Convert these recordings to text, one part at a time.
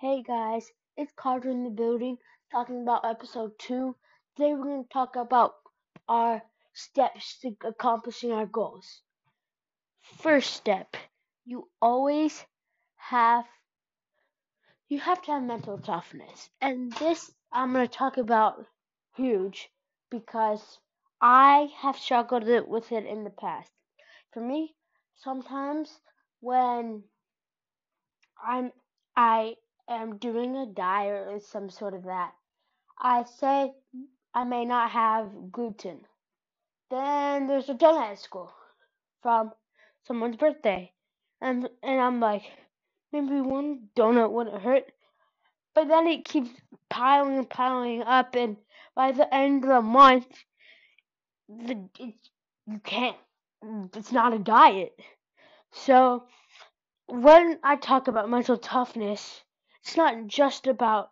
Hey guys, it's Carter in the building talking about episode 2. Today we're going to talk about our steps to accomplishing our goals. First step, you always have you have to have mental toughness. And this I'm going to talk about huge because I have struggled with it in the past. For me, sometimes when I'm I am doing a diet or some sort of that, I say I may not have gluten. Then there's a donut at school from someone's birthday. And and I'm like, maybe one donut wouldn't hurt. But then it keeps piling and piling up and by the end of the month the it, you can't it's not a diet. So when I talk about mental toughness, it's not just about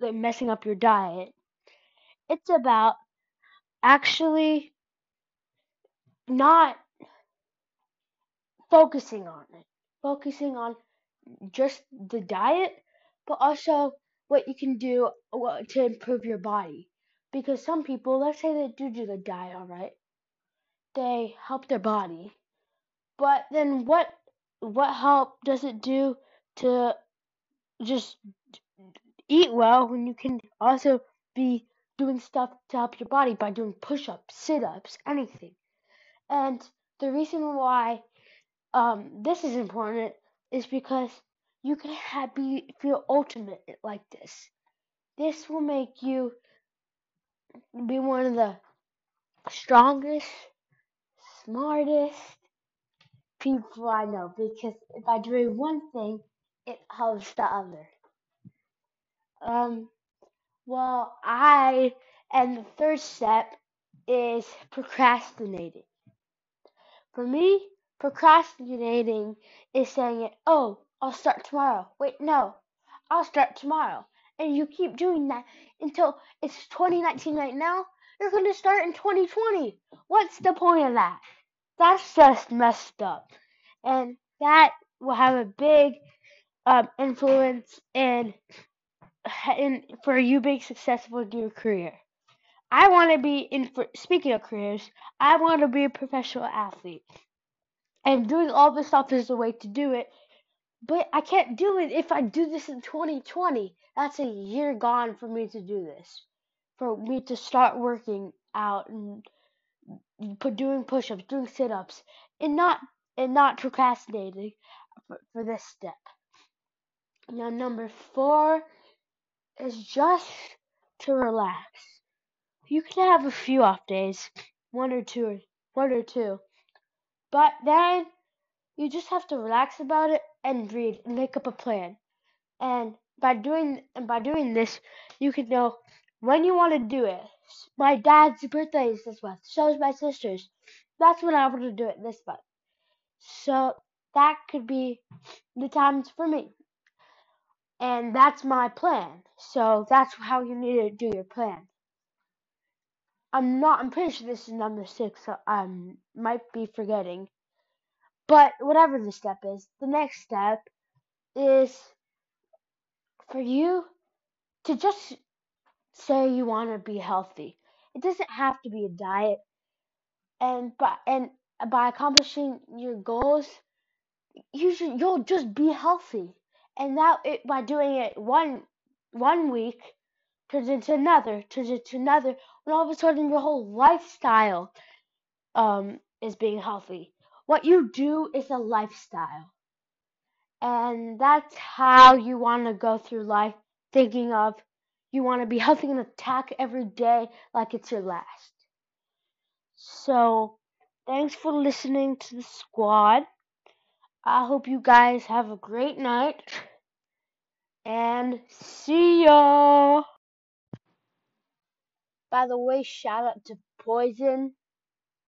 messing up your diet. It's about actually not focusing on it. Focusing on just the diet, but also what you can do uh, to improve your body. Because some people, let's say they do do the diet, alright, they help their body, but then what what help does it do to just eat well when you can also be doing stuff to help your body by doing push ups, sit ups, anything. And the reason why um, this is important is because you can have, be feel ultimate like this. This will make you be one of the strongest, smartest people I know because by doing one thing, it helps the other. Um, well, I, and the third step is procrastinating. For me, procrastinating is saying oh, I'll start tomorrow. Wait, no, I'll start tomorrow. And you keep doing that until it's 2019 right now. You're going to start in 2020. What's the point of that? That's just messed up. And that will have a big um, influence in in for you being successful in your career. I want to be in. For, speaking of careers, I want to be a professional athlete, and doing all this stuff is the way to do it. But I can't do it if I do this in 2020. That's a year gone for me to do this. For me to start working out and doing push-ups, doing sit-ups, and not and not procrastinating for, for this step. Now number four is just to relax. You can have a few off days, one or two, one or two, but then you just have to relax about it and read and make up a plan. And by doing and by doing this, you can know when you want to do it. My dad's birthday is this month. So is my sister's. That's when I want to do it this month. So that could be the times for me. And that's my plan. So that's how you need to do your plan. I'm not, I'm pretty sure this is number six, so I might be forgetting. But whatever the step is, the next step is for you to just say you want to be healthy. It doesn't have to be a diet. And by, and by accomplishing your goals, you should, you'll just be healthy and now it by doing it one one week turns into another, turns into another, and all of a sudden your whole lifestyle um is being healthy. What you do is a lifestyle. And that's how you want to go through life thinking of you want to be healthy and attack every day like it's your last. So, thanks for listening to the squad. I hope you guys have a great night. And see ya! By the way, shout out to Poison